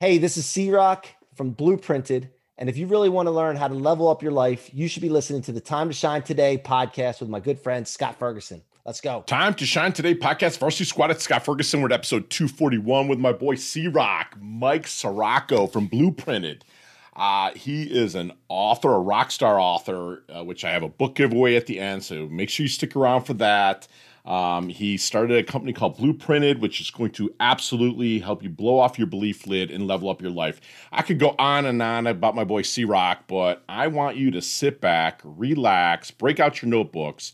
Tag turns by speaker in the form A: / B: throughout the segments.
A: Hey, this is C Rock from Blueprinted. And if you really want to learn how to level up your life, you should be listening to the Time to Shine Today podcast with my good friend Scott Ferguson. Let's go.
B: Time to Shine Today podcast, Varsity Squad at Scott Ferguson. We're at episode 241 with my boy C Rock, Mike Sirocco from Blueprinted. Uh, he is an author, a rock star author, uh, which I have a book giveaway at the end. So make sure you stick around for that. Um, he started a company called Blueprinted, which is going to absolutely help you blow off your belief lid and level up your life. I could go on and on about my boy C Rock, but I want you to sit back, relax, break out your notebooks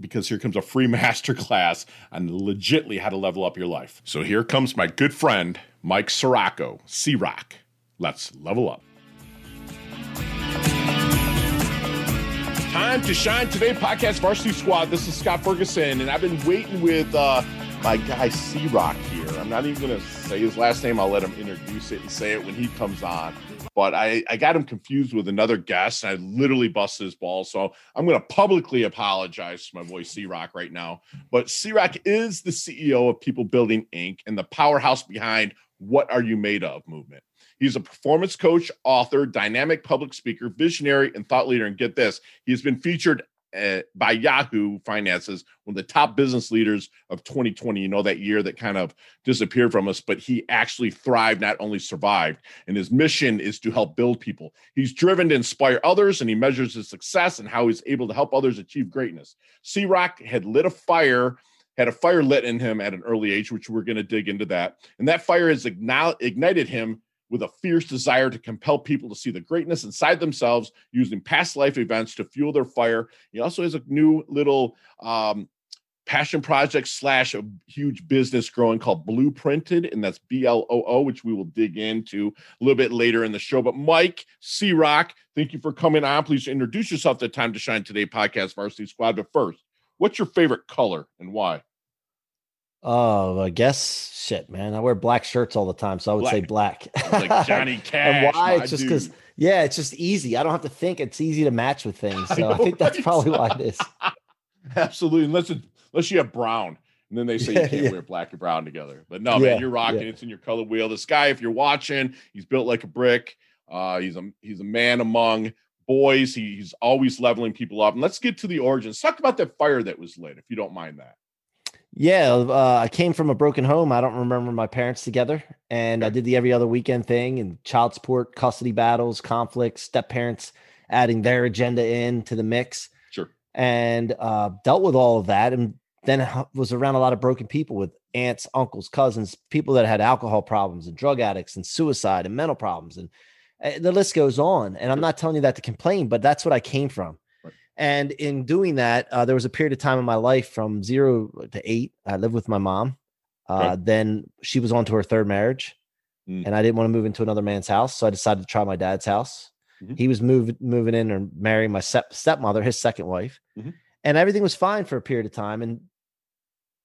B: because here comes a free masterclass on legitly how to level up your life. So here comes my good friend, Mike Sirocco, C Rock. Let's level up. Time to shine today, podcast varsity squad. This is Scott Ferguson, and I've been waiting with uh, my guy C Rock here. I'm not even going to say his last name. I'll let him introduce it and say it when he comes on. But I, I got him confused with another guest, and I literally busted his balls. So I'm going to publicly apologize to my boy C Rock right now. But C Rock is the CEO of People Building Inc. and the powerhouse behind What Are You Made Of movement. He's a performance coach, author, dynamic public speaker, visionary, and thought leader. And get this, he's been featured uh, by Yahoo Finances, one of the top business leaders of 2020. You know, that year that kind of disappeared from us, but he actually thrived, not only survived. And his mission is to help build people. He's driven to inspire others, and he measures his success and how he's able to help others achieve greatness. C Rock had lit a fire had a fire lit in him at an early age, which we're going to dig into that. And that fire has ignited him with a fierce desire to compel people to see the greatness inside themselves using past life events to fuel their fire. He also has a new little um, passion project slash a huge business growing called Blueprinted, and that's B L O O, which we will dig into a little bit later in the show. But Mike C Rock, thank you for coming on. Please introduce yourself to Time to Shine Today podcast Varsity Squad. But first, what's your favorite color and why?
A: Oh, I guess shit, man. I wear black shirts all the time, so I would black. say black.
B: like Johnny Cash. and why?
A: It's just because, yeah, it's just easy. I don't have to think. It's easy to match with things. So I, know, I think that's probably why it is.
B: Absolutely, unless it, unless you have brown, and then they say yeah, you can't yeah. wear black and brown together. But no, yeah, man, you're rocking. It's in your color wheel. This guy, if you're watching, he's built like a brick. Uh, he's a he's a man among boys. He, he's always leveling people up. And let's get to the origins. Talk about that fire that was lit, if you don't mind that.
A: Yeah, uh, I came from a broken home. I don't remember my parents together, and I did the every other weekend thing and child support, custody battles, conflicts, step parents adding their agenda in to the mix.
B: Sure.
A: And uh, dealt with all of that, and then was around a lot of broken people with aunts, uncles, cousins, people that had alcohol problems and drug addicts and suicide and mental problems, and uh, the list goes on. And I'm not telling you that to complain, but that's what I came from. And in doing that, uh, there was a period of time in my life from zero to eight. I lived with my mom. Uh, okay. Then she was on to her third marriage, mm. and I didn't want to move into another man's house, so I decided to try my dad's house. Mm-hmm. He was moving moving in or marrying my step, stepmother, his second wife, mm-hmm. and everything was fine for a period of time. And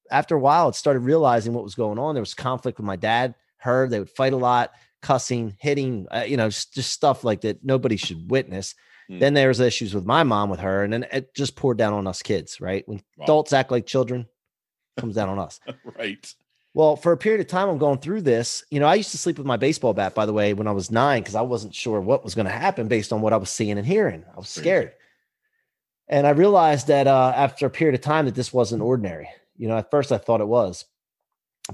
A: after a while, it started realizing what was going on. There was conflict with my dad, her. They would fight a lot, cussing, hitting, uh, you know, just, just stuff like that nobody should witness. Mm. Then there was issues with my mom with her, and then it just poured down on us kids. Right when wow. adults act like children, comes down on us.
B: right.
A: Well, for a period of time, I'm going through this. You know, I used to sleep with my baseball bat, by the way, when I was nine, because I wasn't sure what was going to happen based on what I was seeing and hearing. I was scared. And I realized that uh, after a period of time that this wasn't ordinary. You know, at first I thought it was,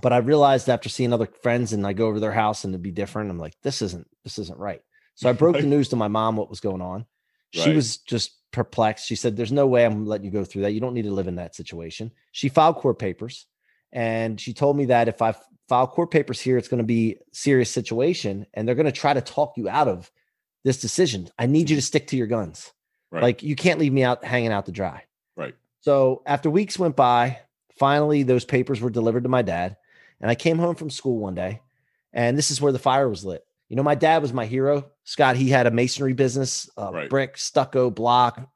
A: but I realized after seeing other friends and I go over their house and it'd be different, I'm like, this isn't this isn't right. So I broke the news to my mom what was going on. She right. was just perplexed. She said, There's no way I'm letting you go through that. You don't need to live in that situation. She filed court papers and she told me that if I file court papers here, it's going to be serious situation and they're going to try to talk you out of this decision. I need you mm-hmm. to stick to your guns. Right. Like you can't leave me out hanging out to dry.
B: Right.
A: So after weeks went by, finally those papers were delivered to my dad. And I came home from school one day, and this is where the fire was lit. You know, my dad was my hero. Scott, he had a masonry business, uh, right. brick, stucco, block,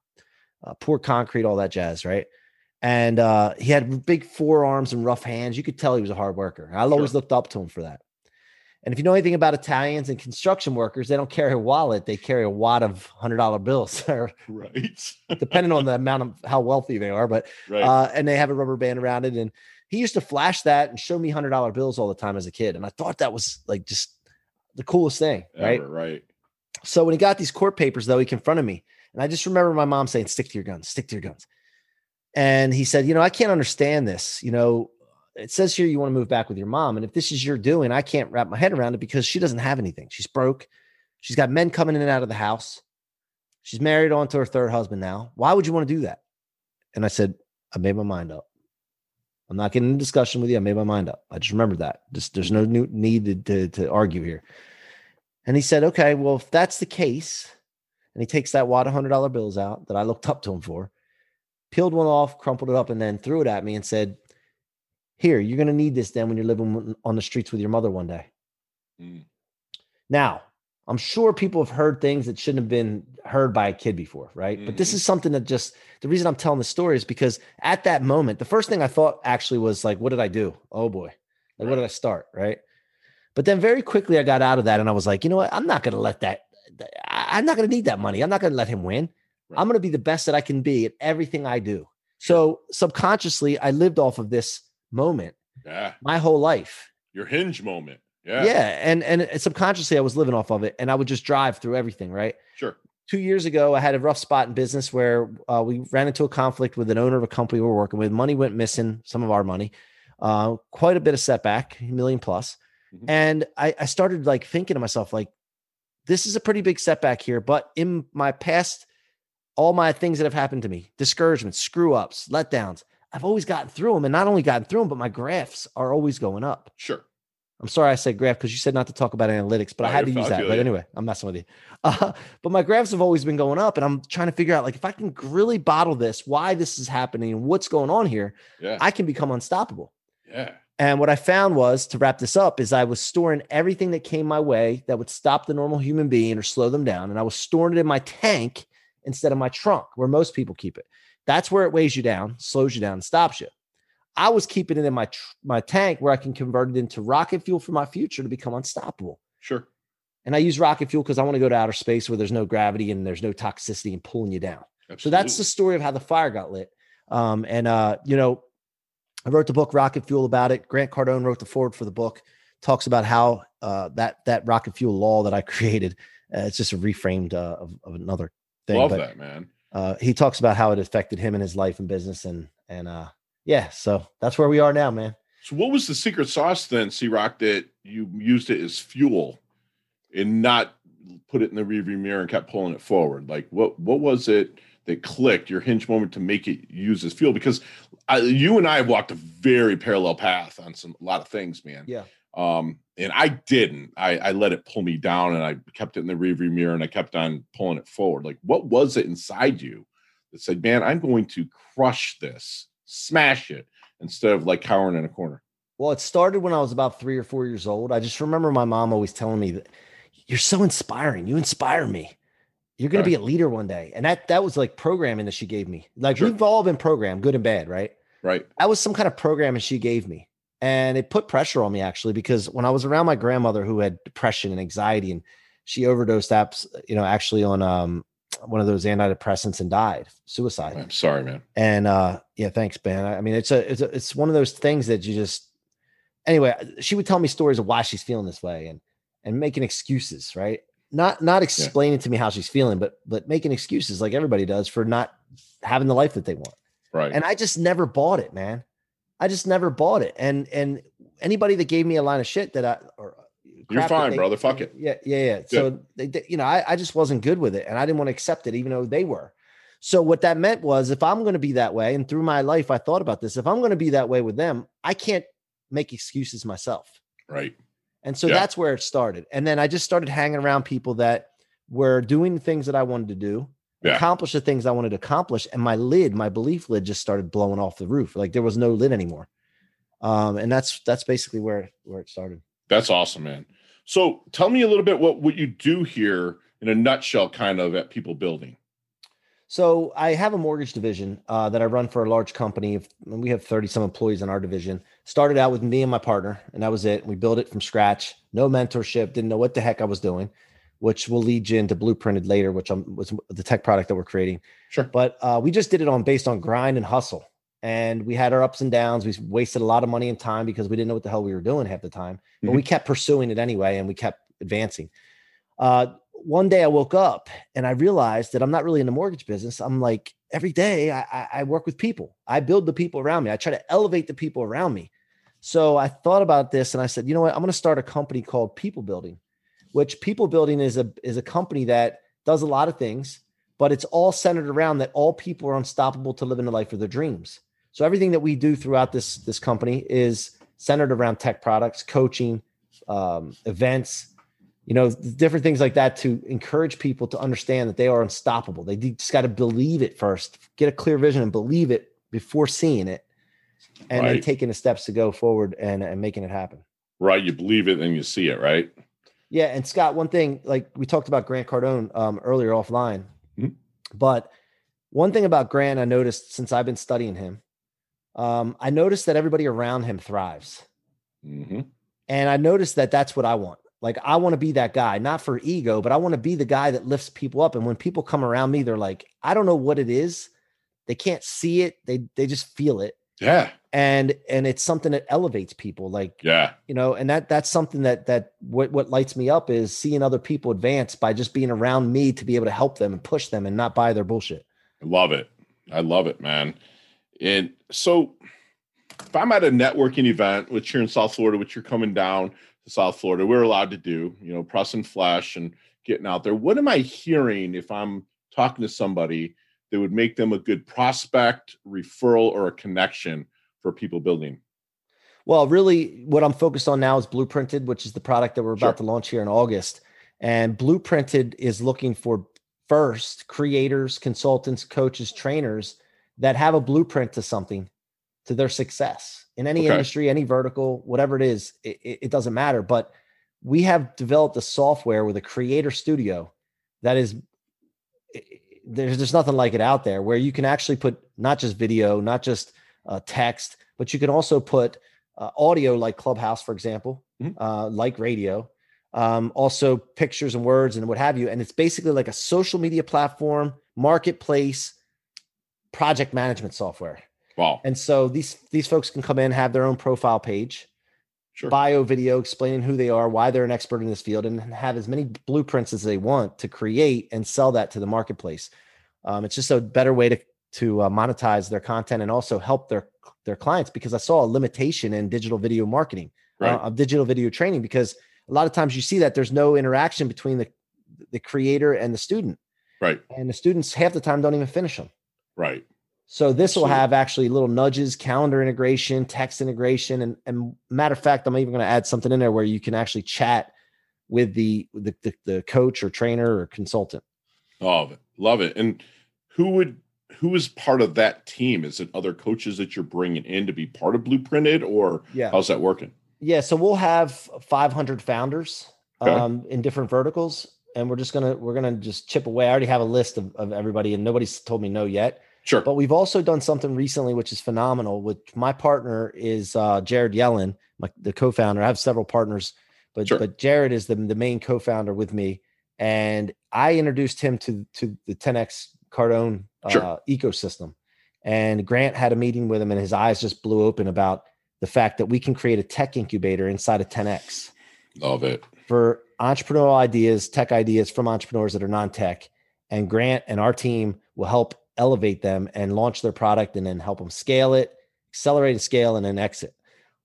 A: uh, pour concrete, all that jazz, right? And uh, he had big forearms and rough hands. You could tell he was a hard worker. I always looked up to him for that. And if you know anything about Italians and construction workers, they don't carry a wallet; they carry a wad of hundred dollar bills,
B: right?
A: depending on the amount of how wealthy they are. But right. uh, and they have a rubber band around it, and he used to flash that and show me hundred dollar bills all the time as a kid, and I thought that was like just the coolest thing, right?
B: Ever, right.
A: So when he got these court papers, though, he confronted me. And I just remember my mom saying, stick to your guns, stick to your guns. And he said, you know, I can't understand this. You know, it says here you want to move back with your mom. And if this is your doing, I can't wrap my head around it because she doesn't have anything. She's broke. She's got men coming in and out of the house. She's married on to her third husband now. Why would you want to do that? And I said, I made my mind up. I'm not getting in discussion with you. I made my mind up. I just remembered that. Just there's no new need to, to, to argue here. And he said, okay, well, if that's the case, and he takes that wad of hundred dollar bills out that I looked up to him for, peeled one off, crumpled it up, and then threw it at me and said, Here, you're gonna need this then when you're living on the streets with your mother one day.
B: Mm.
A: Now, I'm sure people have heard things that shouldn't have been heard by a kid before, right? But this
B: Mhm.
A: is something that just the reason I'm telling the story is because at that moment, the first thing I thought actually was like, what did I do? Oh boy. Like, what did I start? Right. But then very quickly I got out of that and I was like, you know what? I'm not going to let that, I'm not going to need that money. I'm not going to let him win.
B: Right.
A: I'm going to be the best that I can be at everything I do. So subconsciously, I lived off of this moment
B: Yeah.
A: my whole life.
B: Your hinge moment.
A: Yeah.
B: Yeah.
A: and and subconsciously I was living off of it and I would just drive through everything, right?
B: Sure.
A: two years ago, I had a rough spot in business where uh, we ran into a conflict with an owner of a company we were working with. Money went missing, some of our money, uh, quite a bit of setback, a million plus.
B: Mhm.
A: And I, I started like thinking to myself, like, this is a pretty big setback here. But in my past, all my things that have happened to me, discouragements, screw ups, letdowns, I've always gotten through them. And not only gotten through them, but my graphs are always going up.
B: Sure.
A: I'm sorry I said graph because you said not to talk about analytics, but I had to use that. But anyway, I'm messing with you. Uh, but my graphs have always been going up, and I'm trying to figure out like if I can really bottle this, why this is happening, and what's going on here,
B: Yeah.
A: I can become unstoppable.
B: yeah.
A: And what I found was to wrap this up is I was storing everything that came my way that would stop the normal human being or slow them down, and I was storing it in my tank instead of my trunk, where most people keep it. That's where it weighs you down, slows you down, and stops you. I was keeping it in my tr- my tank where I can convert it into rocket fuel for my future to become unstoppable.
B: Sure.
A: And I use rocket fuel because I want to go to outer space where there's no gravity and there's no toxicity and pulling you down. Absolutely. So that's the story of how the fire got lit. Um, and uh, you know, I wrote the book Rocket Fuel about it. Grant Cardone wrote the foreword for the book. Talks about how uh, that that rocket fuel law that I created. Uh, it's just a reframed uh, of, of another thing.
B: Love
A: but
B: that, man.
A: uh, he talks about how it affected him in his life and business, and and uh, yeah, so that's where we are now, man.
B: So what was the secret sauce then, C Rock, that you used it as fuel and not put it in the rearview mirror and kept pulling it forward? Like what what was it that clicked your hinge moment to make it use as fuel? Because I, you and I have walked a very parallel path on some a lot of things, man.
A: Yeah.
B: Um, and I didn't. I, I let it pull me down and I kept it in the rearview mirror and I kept on pulling it forward. Like what was it inside you that said, Man, I'm going to crush this, smash it, instead of like cowering in a corner?
A: Well, it started when I was about three or four years old. I just remember my mom always telling me that you're so inspiring. You inspire me. You're going to
B: Okay.
A: be a leader one day. And that that was like programming that she gave me. Like
B: Sure.
A: we've all been programmed, good and bad, right?
B: Right.
A: That was some kind of programming she gave me. And it put pressure on me actually, because when I was around my grandmother who had depression and anxiety, and she overdosed apps, you know, actually on um one of those antidepressants and died, suicide.
B: I'm sorry, man.
A: And uh yeah, thanks, Ben. I I mean, it's a it's a, it's one of those things that you just anyway, she would tell me stories of why she's feeling this way and and making excuses, right? Not not explaining to me how she's feeling, but but making excuses like everybody does for not having the life that they want.
B: Right.
A: And I just never bought it, man. I just never bought it. And and anybody that gave me a line of shit that I or uh,
B: You're fine,
A: they-
B: brother. Fuck it.
A: Yeah, yeah, yeah. So they, they- you know, I, I just wasn't good with it, and I didn't want to accept it, even though they were. So what that meant was, if I'm going to be that way, and through my life, I thought about this. If I'm going to be that way with them, I can't make excuses myself.
B: right.
A: And so
B: Yeah.
A: that's where it started. And then I just started hanging around people that were doing the things that I wanted to do,
B: Yeah.
A: accomplish the things I wanted to accomplish. And my lid, my belief lid just started blowing off the roof. Like there was no lid anymore. Um, and that's that's basically where where it started.
B: That's awesome, man. So tell me a little bit what what you do here in a nutshell, kind of at People Building.
A: So I have a mortgage division uh, that I run for a large company. We have 30 some employees in our division. Started out with me and my partner, and that was it. We built it from scratch. No mentorship. Didn't know what the heck I was doing, which will lead you into blueprinted later, which I'm was the tech product that we're creating.
B: Sure.
A: But uh, we just did it on based on grind and hustle. And we had our ups and downs. We wasted a lot of money and time because we didn't know what the hell we were doing half the time. But we kept pursuing it anyway, and we kept advancing. Uh, one day I woke up and I realized that I'm not really in the mortgage business. I'm like every day I, I work with people. I build the people around me. I try to elevate the people around me. So I thought about this and I said, you know what? I'm going to start a company called People Building, which People Building is a is a company that does a lot of things, but it's all centered around that all people are unstoppable to live in the life of their dreams. So everything that we do throughout this this company is centered around tech products, coaching, um, events, you know, different things like that to encourage people to understand that they are unstoppable. They just got to believe it first, get a clear vision and believe it before seeing it, and right. then taking the steps to go forward and, and making it happen.
B: Right. You believe it and you see it, right?
A: Yeah. And Scott, one thing, like we talked about Grant Cardone um, earlier offline, mm-hmm. but one thing about Grant I noticed since I've been studying him, um, I noticed that everybody around him thrives. Mm-hmm. And I noticed that that's what I want. Like I want to be that guy, not for ego, but I want to be the guy that lifts people up. And when people come around me, they're like, I don't know what it is. They can't see it. They they just feel it.
B: Yeah.
A: And and it's something that elevates people. Like,
B: yeah,
A: you know, and that that's something that that what what lights me up is seeing other people advance by just being around me to be able to help them and push them and not buy their bullshit.
B: I love it. I love it, man. And so if I'm at a networking event, which you're in South Florida, which you're coming down, South Florida, we're allowed to do, you know, pressing flesh and getting out there. What am I hearing if I'm talking to somebody that would make them a good prospect, referral, or a connection for people building?
A: Well, really, what I'm focused on now is Blueprinted, which is the product that we're about sure. to launch here in August. And Blueprinted is looking for first creators, consultants, coaches, trainers that have a blueprint to something to their success in any okay. industry, any vertical, whatever it is, it, it, doesn't matter. But we have developed a software with a creator studio that is there's there's nothing like it out there where you can actually put not just video, not just uh, text, but you can also put uh, audio like Clubhouse, for example, mm-hmm. uh, like radio, um, also pictures and words and what have you. And it's basically like a social media platform, marketplace, project management software.
B: Wow.
A: And so these these folks can come in, have their own profile page,
B: sure.
A: bio video explaining who they are, why they're an expert in this field, and have as many blueprints as they want to create and sell that to the marketplace. Um, it's just a better way to to uh, monetize their content and also help their their clients because I saw a limitation in digital video marketing, uh, right. uh, of digital video training because a lot of times you see that there's no interaction between the the creator and the student.
B: Right.
A: And the students half the time don't even finish them.
B: Right.
A: So this will have actually little nudges, calendar integration, text integration, and, and matter of fact, I'm even going to add something in there where you can actually chat with the, the the, the coach or trainer or consultant.
B: Love it, love it. And who would who is part of that team? Is it other coaches that you're bringing in to be part of Blueprinted, or
A: yeah.
B: how's that working?
A: Yeah, so we'll have 500 founders okay. um, in different verticals, and we're just gonna we're gonna just chip away. I already have a list of, of everybody, and nobody's told me no yet.
B: Sure.
A: But we've also done something recently, which is phenomenal. With my partner is uh, Jared Yellen, my, the co-founder. I have several partners, but sure. but Jared is the, the main co-founder with me, and I introduced him to to the 10x Cardone uh, sure. ecosystem. And Grant had a meeting with him, and his eyes just blew open about the fact that we can create a tech incubator inside of 10x.
B: Love it
A: for entrepreneurial ideas, tech ideas from entrepreneurs that are non-tech. And Grant and our team will help elevate them and launch their product and then help them scale it, accelerate and scale, and then exit.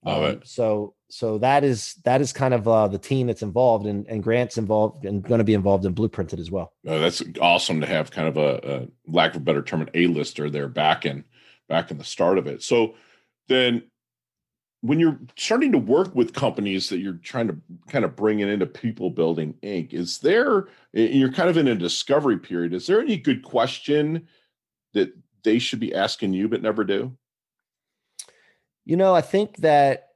B: Love um, it.
A: So so that is that is kind of uh, the team that's involved and, and Grant's involved and going to be involved in blueprinted as well
B: that's awesome to have kind of a, a lack of a better term an a-lister there back in back in the start of it so then when you're starting to work with companies that you're trying to kind of bring it into people building inc is there you're kind of in a discovery period is there any good question that they should be asking you but never do?
A: You know, I think that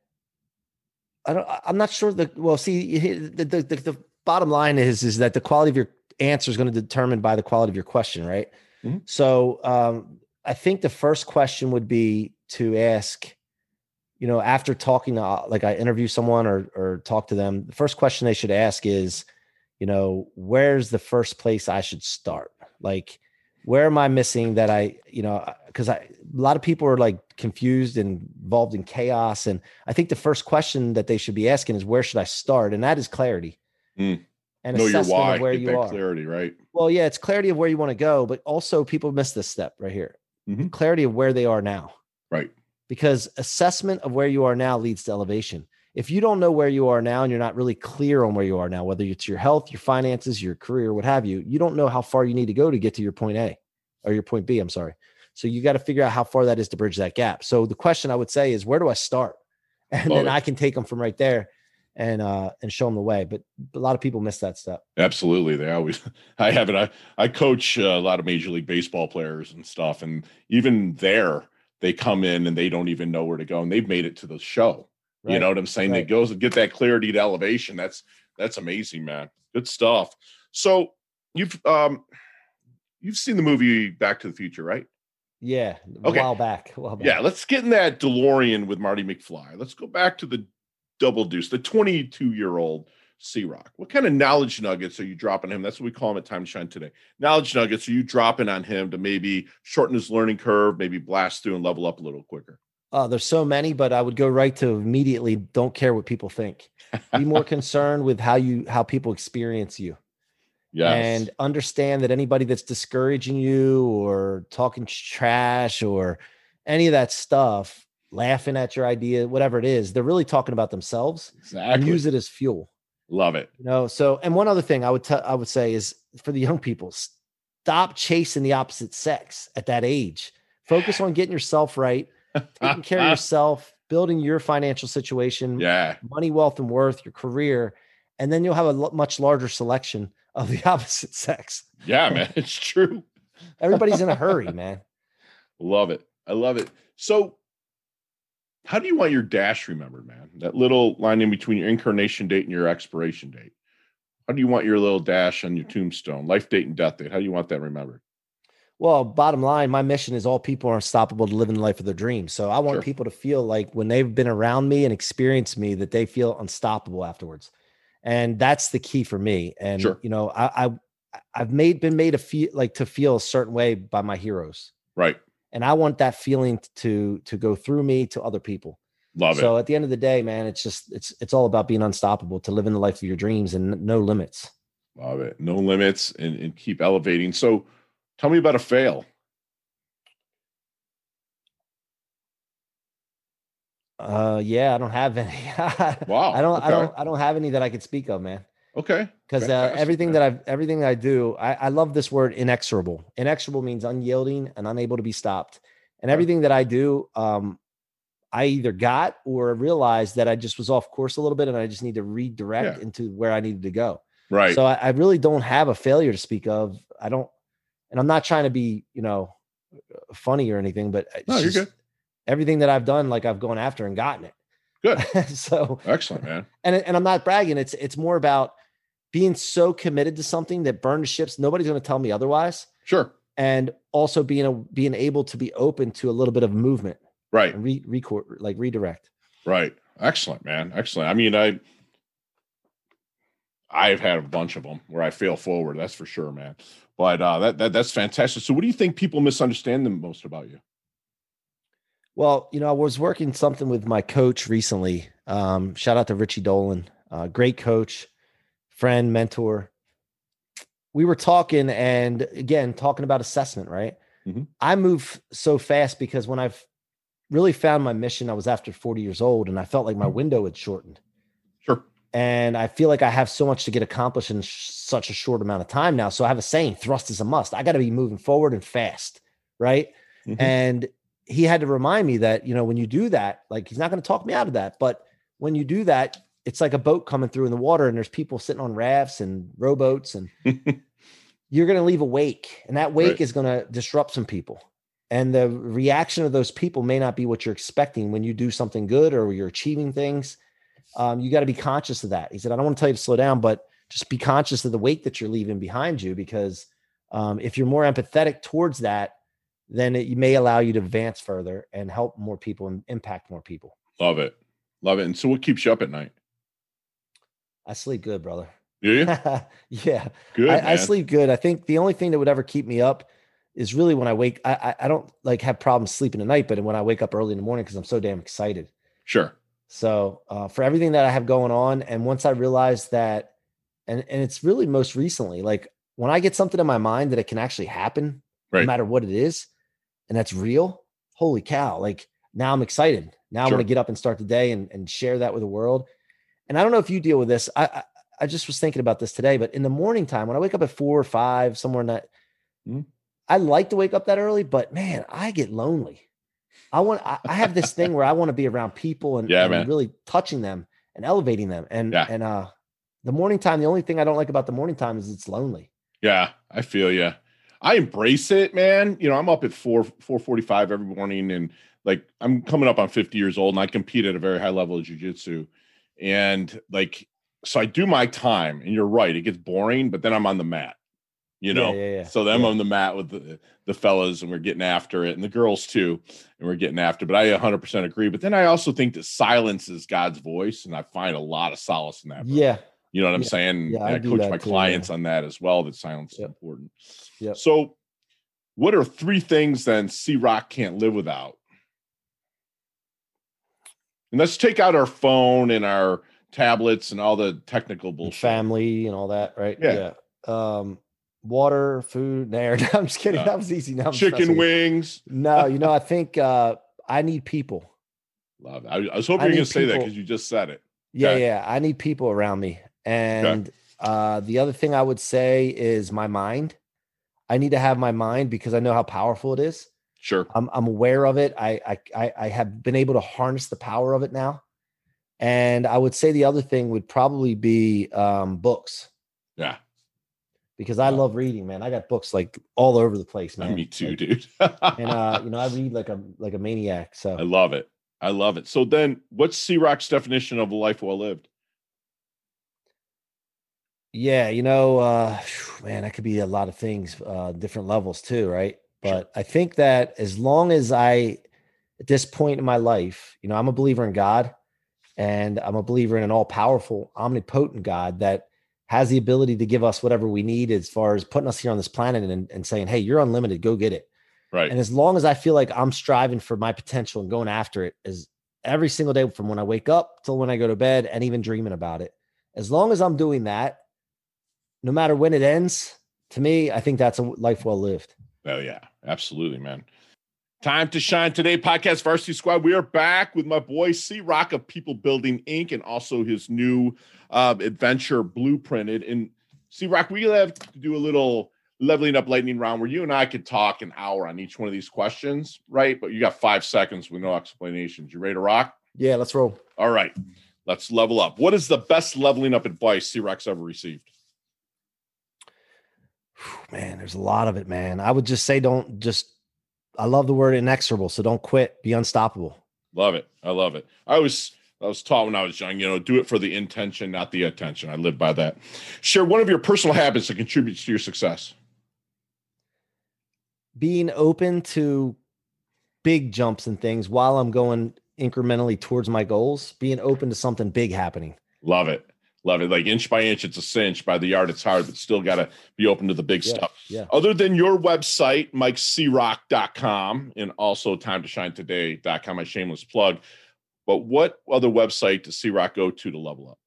A: I don't. I'm not sure that. Well, see, the the, the, the bottom line is is that the quality of your answer is going to determine by the quality of your question, right? Mm-hmm. So, um, I think the first question would be to ask, you know, after talking to like I interview someone or or talk to them, the first question they should ask is, you know, where's the first place I should start? Like, where am I missing that I, you know, because I a lot of people are like confused and involved in chaos. And I think the first question that they should be asking is where should I start? And that is clarity.
B: Mm.
A: and
B: know your
A: assessment
B: why,
A: of where you are.
B: clarity, right?
A: Well, yeah, it's clarity of where you want to go, but also people miss this step right here.
B: Mhm.
A: Clarity of where they are now.
B: Right.
A: Because assessment of where you are now leads to elevation. If you don't know where you are now and you're not really clear on where you are now, whether it's your health, your finances, your career, what have you, you don't know how far you need to go to get to your point A or your point B. I'm sorry. So you got to figure out how far that is to bridge that gap. So the question I would say is, where do I start? And
B: Love
A: then
B: it.
A: I can take them from right there and uh and show them the way. But a lot of people miss that step.
B: Absolutely. They always, I have it. I, I coach uh, a lot of Major League Baseball players and stuff. And even there, they come in and they don't even know where to go. And they've made it to the show. You know what I'm saying?
A: Right.
B: It goes and get that clarity to elevation. That's, that's amazing, man. Good stuff. So you've, um, you've seen the movie Back to the Future, right?
A: Yeah, a
B: Okay.
A: while back. While back.
B: Yeah. Let's get in that DeLorean with Marty McFly. Let's go back to the double deuce, the 22 year old C Rock. What kind of knowledge nuggets are you dropping him? That's what we call him at Time to Shine today. Knowledge nuggets are you dropping on him to maybe shorten his learning curve, maybe blast through and level up a little quicker?
A: Uh, there's so many, but I would go right to immediately. Don't care what people think. Be more concerned with how you how people experience you,
B: Yes.
A: and understand that anybody that's discouraging you or talking trash or any of that stuff, laughing at your idea, whatever it is, they're really talking about themselves and use it as fuel.
B: Love it.
A: You know. So, and one other thing I would tell I would say is for the young people, stop chasing the opposite sex at that age. Focus on getting yourself right, taking care of yourself, building your financial situation,
B: yeah.
A: money, wealth, and worth, your career, and then you'll have a much larger selection of the opposite sex.
B: Yeah, man. It's true.
A: Everybody's in a hurry, man.
B: Love it. I love it. So, how do you want your dash remembered, man? That little line in between your incarnation date and your expiration date. How do you want your little dash on your tombstone, life date and death date? How do you want that remembered?
A: Well, bottom line, my mission is all people are unstoppable to live in the life of their dreams. So I want
B: Sure.
A: people to feel like when they've been around me and experienced me, that they feel unstoppable afterwards. And that's the key for me. And
B: Sure.
A: you know, I, I I've made been made a feel like to feel a certain way by my heroes.
B: Right.
A: And I want that feeling to to go through me to other people.
B: Love
A: so
B: it.
A: So at the end of the day, man, it's just it's it's all about being unstoppable to live in the life of your dreams and no limits.
B: Love it. No limits and, and keep elevating. So, tell me about a fail.
A: Uh yeah, I don't have any.
B: Wow,
A: I don't I don't I don't have any that I could speak of, man.
B: Okay.
A: because uh, everything that I've everything that I do, I, I love this word inexorable. Inexorable means unyielding and unable to be stopped. And everything that I do, um, I either got or realized that I just was off course a little bit, and I just need to redirect
B: Yeah.
A: into where I needed to go.
B: Right.
A: So I, I really don't have a failure to speak of. I don't, and I'm not trying to be, you know, funny or anything, but
B: No, you're good.
A: everything that I've done, like I've gone after and gotten it.
B: Good.
A: so
B: Excellent, man.
A: and and I'm not bragging. It's it's more about being so committed to something that burn the ships. Nobody's going to tell me otherwise,
B: Sure.
A: and also being a, being able to be open to a little bit of movement
B: Right.
A: and re, record like redirect.
B: Right. Excellent, man. Excellent. I mean, I I've had a bunch of them where I fail forward. That's for sure, man. But uh, that, that that's fantastic. So, what do you think people misunderstand the most about you?
A: Well, you know, I was working something with my coach recently. Um, shout out to Richie Dolan, uh, great coach, friend, mentor. We were talking, and again, talking about assessment, right?
B: Mhm.
A: I move so fast because when I've really found my mission, I was after 40 years old, and I felt like my window had shortened. And I feel like I have so much to get accomplished in sh- such a short amount of time now. So I have a saying thrust is a must. I got to be moving forward and fast. Right.
B: Mhm.
A: And he had to remind me that, you know, when you do that, like he's not going to talk me out of that. But when you do that, it's like a boat coming through in the water and there's people sitting on rafts and rowboats and you're going to leave a wake and that wake
B: Right.
A: is going to disrupt some people. And the reaction of those people may not be what you're expecting when you do something good or you're achieving things. Um, you got to be conscious of that. He said, I don't want to tell you to slow down, but just be conscious of the weight that you're leaving behind you because um, if you're more empathetic towards that, then it may allow you to advance further and help more people and impact more people.
B: Love it. Love it. And so, what keeps you up at night?
A: I sleep good, brother.
B: You?
A: yeah,
B: Good.
A: I, I sleep good. I think the only thing that would ever keep me up is really when I wake. I, I I don't like have problems sleeping at night, but when I wake up early in the morning because I'm so damn excited.
B: Sure.
A: So uh, for everything that I have going on, and once I realized that and and it's really most recently like when I get something in my mind that it can actually happen,
B: Right.
A: no matter what it is, and that's real. Holy cow! Like now I'm excited. Now I
B: Sure.
A: want to get up and start the day and and share that with the world. And I don't know if you deal with this. I, I I just was thinking about this today, but in the morning time when I wake up at four or five, somewhere in that,
B: Mhm.
A: I like to wake up that early, but man, I get lonely. I want I, I have this thing where I want to be around people and,
B: Yeah,
A: and really touching them and elevating them. And
B: Yeah.
A: and uh the morning time, the only thing I don't like about the morning time is it's lonely.
B: Yeah, I feel you. I embrace it, man. You know, I'm up at four four forty five every morning, and like I'm coming up on fifty years old, and I compete at a very high level of jujitsu, and like so I do my time. And you're right, it gets boring, but then I'm on the mat. You know,
A: yeah, yeah, yeah.
B: so
A: Yeah.
B: on the mat with the, the fellas, and we're getting after it, and the girls too, and we're getting after. it. But I 100 percent agree. But then I also think that silence is God's voice, and I find a lot of solace in that. bro.
A: Yeah.
B: You know what I'm
A: Yeah.
B: saying?
A: Yeah, I
B: I, coach my
A: too, yeah.
B: clients on that as well. That silence is important.
A: Yeah.
B: So, what are three things then C Rock can't live without? And let's take out our phone and our tablets and all the technical bullshit.
A: family and all that, right?
B: Yeah.
A: Um, water, food, and air. No, I'm just kidding.
B: Yeah.
A: That was easy. Now
B: Chicken wings.
A: No, you know, I think uh I need people.
B: Love it. I, I was hoping you were going to say that because you just said it.
A: Yeah,
B: Okay.
A: yeah. I need people around me. And uh the other thing I would say is my mind. I need to have my mind because I know how powerful it is.
B: Sure.
A: I'm I'm aware of it. I I I, I have been able to harness the power of it now. And I would say the other thing would probably be um books
B: Yeah.
A: Because I love reading, man. I got books like all over the place, man.
B: Me too,
A: Like,
B: dude.
A: and uh, you know, I read like a like a maniac. So I
B: love it. I love it. So then, what's C Rock's definition of a life well lived?
A: yeah, you know, uh man, that could be a lot of things, uh, different levels too, right? But I think that as long as I at this point in my life, you know, I'm a believer in God and I'm a believer in an all-powerful, omnipotent God that has the ability to give us whatever we need as far as putting us here on this planet and, and saying, Hey, you're unlimited, go get it.
B: Right.
A: And as long as I feel like I'm striving for my potential and going after it is every single day from when I wake up till when I go to bed and even dreaming about it. As long as I'm doing that, no matter when it ends, to me, I think that's a life well lived.
B: Oh yeah, absolutely, man. Time to shine today, podcast Varsity Squad. We are back with my boy C Rock of People Building Inc. and also his new uh, adventure blueprinted. And C Rock, we have to do a little leveling up lightning round where you and I could talk an hour on each one of these questions, right? But you got five seconds with no explanations. You ready to rock?
A: Yeah, let's roll.
B: All right, let's level up. What is the best leveling up advice C Rock's ever received?
A: Man, there's a lot of it, man. I would just say don't just I love the word inexorable, so don't quit, be unstoppable.
B: Love it. I love it. I was I was taught when I was young, you know, do it for the intention, not the attention. I live by that. Share one of your personal habits that contributes to your success.
A: Being open to big jumps and things while I'm going incrementally towards my goals, being open to something big happening.
B: Love it. Love it. Like inch by inch, it's a cinch. By the yard, it's hard, but still got to be open to the big
A: Yeah,
B: stuff.
A: yeah.
B: Other than your website, MikeCrock.com and also time to shine today.com, my shameless plug. But what other website does C Rock go to to level up?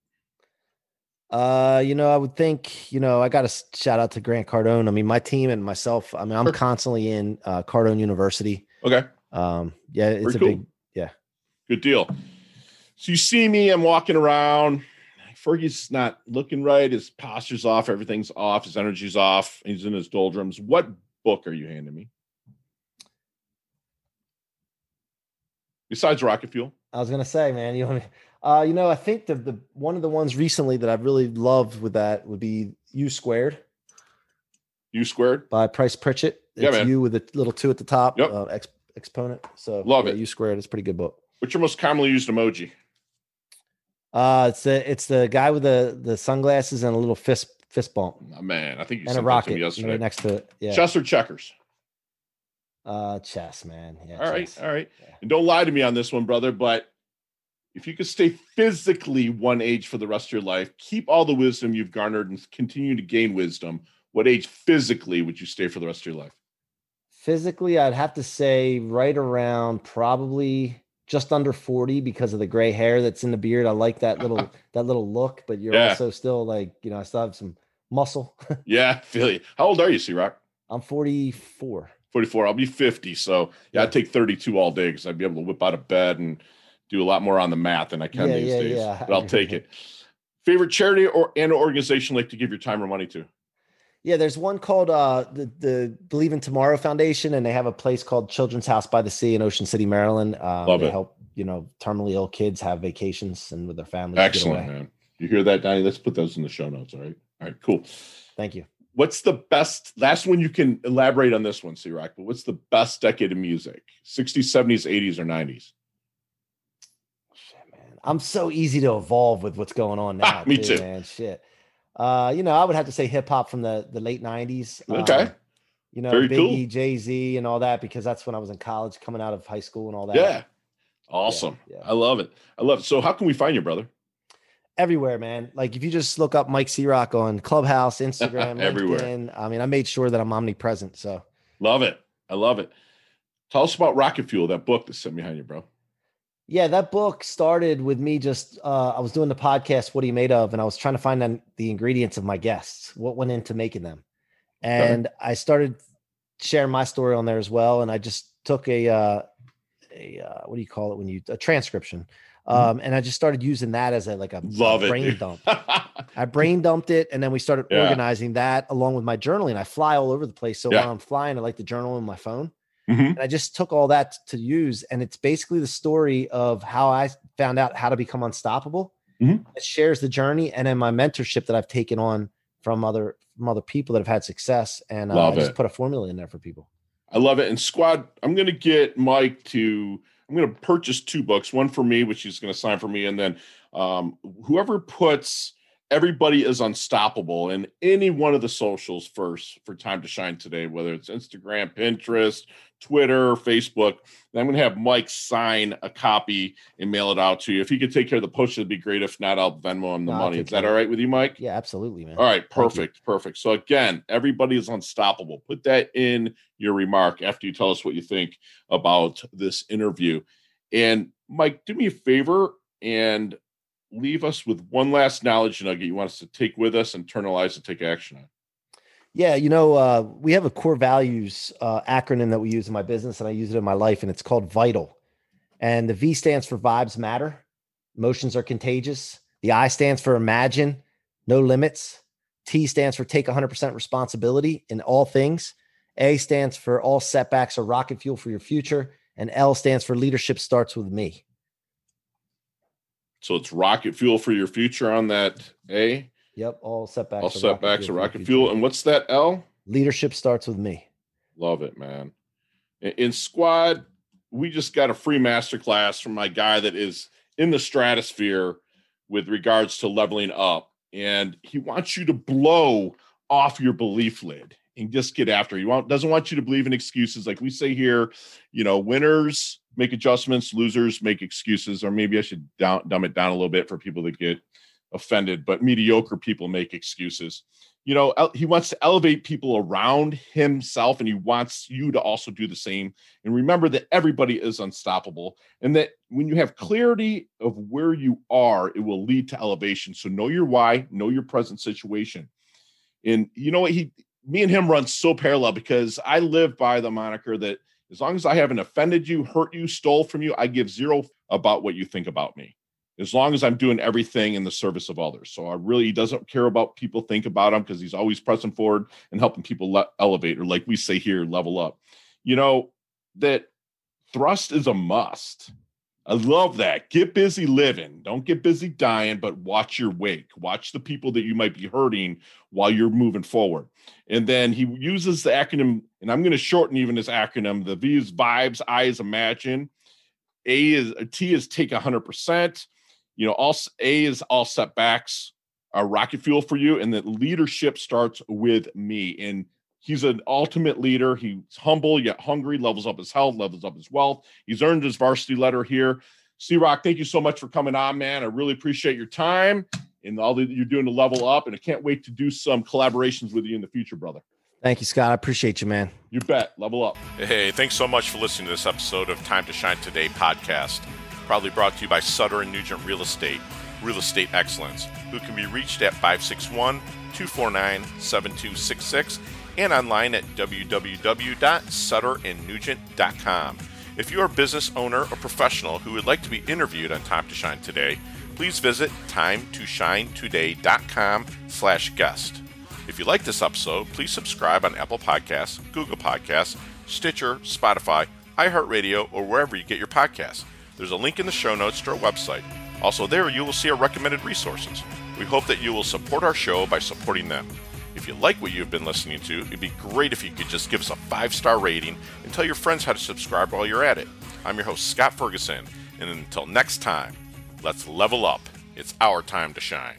A: Uh, you know, I would think, you know, I got to shout out to Grant Cardone. I mean, my team and myself, I mean, I'm
B: Sure.
A: constantly in uh, Cardone University.
B: Okay.
A: Um, yeah, it's
B: Very
A: a
B: cool.
A: big, yeah.
B: Good deal. So you see me, I'm walking around. Fergie's not looking right. His posture's off. Everything's off. His energy's off. He's in his doldrums. What book are you handing me? Besides Rocket Fuel?
A: I was gonna say, man, you know, uh, you know, I think the the one of the ones recently that I've really loved with that would be U Squared
B: U squared?
A: by Price Pritchett. It's
B: Yeah, man.
A: you with a little two at the top,
B: Yep.
A: uh, ex, exponent. So
B: Love
A: yeah,
B: it.
A: U Squared. It's a pretty good book.
B: What's your most commonly used emoji?
A: Uh, it's the it's the guy with the the sunglasses and a little fist fist bump
B: Oh, man, I think you
A: and a
B: that to yesterday.
A: right next to it. Yeah,
B: Chess or checkers?
A: Uh, chess, man. Yeah,
B: all right,
A: chess.
B: all right.
A: Yeah.
B: And don't lie to me on this one, brother. But if you could stay physically one age for the rest of your life, keep all the wisdom you've garnered and continue to gain wisdom, what age physically would you stay for the rest of your life?
A: Physically, I'd have to say right around probably just under 40 because of the gray hair that's in the beard. I like that little that little look, but you're
B: Yeah.
A: also still like, you know, I still have some muscle.
B: Yeah, I feel you. How old are you, C Rock?
A: I'm 44.
B: 44. I'll be 50. So yeah. I'd take 32 all day because I'd be able to whip out of bed and do a lot more on the math than I can
A: Yeah,
B: these
A: yeah,
B: days.
A: yeah.
B: But I'll take it. Favorite charity or and organization like to give your time or money to?
A: Yeah, there's one called uh the the Believe in Tomorrow Foundation, and they have a place called Children's House by the Sea in Ocean City, Maryland. Um,
B: Love
A: they
B: it.
A: help you know terminally ill kids have vacations and with their families.
B: Excellent, man. You hear that, Donnie? Let's put those in the show notes. All right. All right, cool.
A: Thank you.
B: What's the best last one you can elaborate on this one, C Rock? But what's the best decade of music? 60s, 70s, 80s, or 90s?
A: Shit, man, I'm so easy to evolve with what's going on now.
B: Me too.
A: man. Shit. Uh, you know, I would have to say hip hop from the the late '90s.
B: Okay.
A: Um, you know,
B: Very cool.
A: Biggie, Jay Z, and all that because that's when I was in college, coming out of high school, and all that.
B: Yeah. Awesome.
A: yeah.
B: I love it. I love it. So how can we find you, brother?
A: Everywhere, man. Like if you just look up Mike C Rock on Clubhouse, Instagram,
B: Everywhere.
A: LinkedIn. I mean, I made sure that I'm omnipresent. So
B: Love it. I love it. Tell us about Rocket Fuel, that book that's sitting behind you, bro.
A: yeah, that book started with me just uh I was doing the podcast, What Are You Made Of? And I was trying to find the, the ingredients of my guests, what went into making them. And I started sharing my story on there as well. And I just took a uh a uh, what do you call it when you a transcription. Um, and I just started using that as a like a,
B: Mm-hmm. Love
A: a
B: it.
A: brain dump. I brain dumped it, and then we started
B: Yeah.
A: organizing that along with my journaling. I fly all over the place, so
B: Yeah.
A: while I'm flying, I like to journal on my phone.
B: Mhm.
A: And I just took all that to use, and it's basically the story of how I found out how to become unstoppable.
B: Mhm.
A: It shares the journey, and then my mentorship that I've taken on from other from other people that have had success, and uh, I just
B: it.
A: put a formula in there for people.
B: I love it. And squad, I'm gonna get Mike to I'm gonna purchase two books, one for me, which he's gonna sign for me, and then um, whoever puts everybody is unstoppable in any one of the socials first for time to shine today, whether it's Instagram, Pinterest, Twitter, Facebook. Then I'm gonna have Mike sign a copy and mail it out to you. If he could take care of the post, it'd be great. If not, I'll Venmo him the
A: No,
B: money. Is that all right with you, Mike?
A: Yeah, absolutely, man.
B: All right, perfect, perfect. So again, everybody is unstoppable. Put that in your remark after you tell us what you think about this interview. And Mike, do me a favor and leave us with one last knowledge nugget you want us to take with us, internalize, and take action on.
A: Yeah, you know, uh, we have a core values uh, acronym that we use in my business, and I use it in my life, and it's called VITAL. And the V stands for vibes matter, emotions are contagious. The I stands for imagine, no limits. T stands for take 100% responsibility in all things. A stands for all setbacks are rocket fuel for your future. And L stands for leadership starts with me.
B: So it's rocket fuel for your future on that A.
A: Yep, all setbacks.
B: All setbacks are rocket fuel. And what's that L?
A: Leadership starts with me.
B: Love it, man. In, in squad, we just got a free masterclass from my guy that is in the stratosphere with regards to leveling up. And he wants you to blow off your belief lid and just get after it. He want, doesn't want you to believe in excuses. Like we say here, you know, winners make adjustments, losers make excuses, or maybe I should down, dumb it down a little bit for people that get offended, but mediocre people make excuses. You know he wants to elevate people around himself and he wants you to also do the same. And remember that everybody is unstoppable and that when you have clarity of where you are it will lead to elevation. So know your why know your present situation. And you know what? He me and him run so parallel because i live by the moniker that as long as i haven't offended you hurt you stole from you i give zero about what you think about me as long as I'm doing everything in the service of others. So I really he doesn't care about people think about him because he's always pressing forward and helping people le- elevate or like we say here level up. You know that thrust is a must. I love that. Get busy living. Don't get busy dying, but watch your wake. Watch the people that you might be hurting while you're moving forward. And then he uses the acronym, and I'm going to shorten even his acronym. The V is vibes, I is imagine, A is T is take 100% you know all a is all setbacks are rocket fuel for you and that leadership starts with me. And he's an ultimate leader. He's humble yet hungry levels up his health levels up his wealth. He's earned his varsity letter here. C rock thank you so much for coming on man. I really appreciate your time and all that you're doing to level up and i can't wait to do some collaborations with you in the future brother.
A: Thank you, Scott. I appreciate you, man.
B: you bet. Level up.
C: Hey, thanks so much for listening to this episode of Time to Shine Today podcast.
B: Proudly brought to you by Sutter and Nugent Real Estate, Real Estate Excellence, who can be reached at 561 249 7266 and online at www.sutterandnugent.com. If you are a business owner or professional who would like to be interviewed on Time to Shine today, please visit timetoshinetoday.com slash guest. If you like this episode, please subscribe on Apple Podcasts, Google Podcasts, Stitcher, Spotify, iHeartRadio, or wherever you get your podcasts. There's a link in the show notes to our website. Also, there you will see our recommended resources. We hope that you will support our show by supporting them. If you like what you've been listening to, it'd be great if you could just give us a five star rating and tell your friends how to subscribe while you're at it. I'm your host, Scott Ferguson, and until next time, let's level up. It's our time to shine.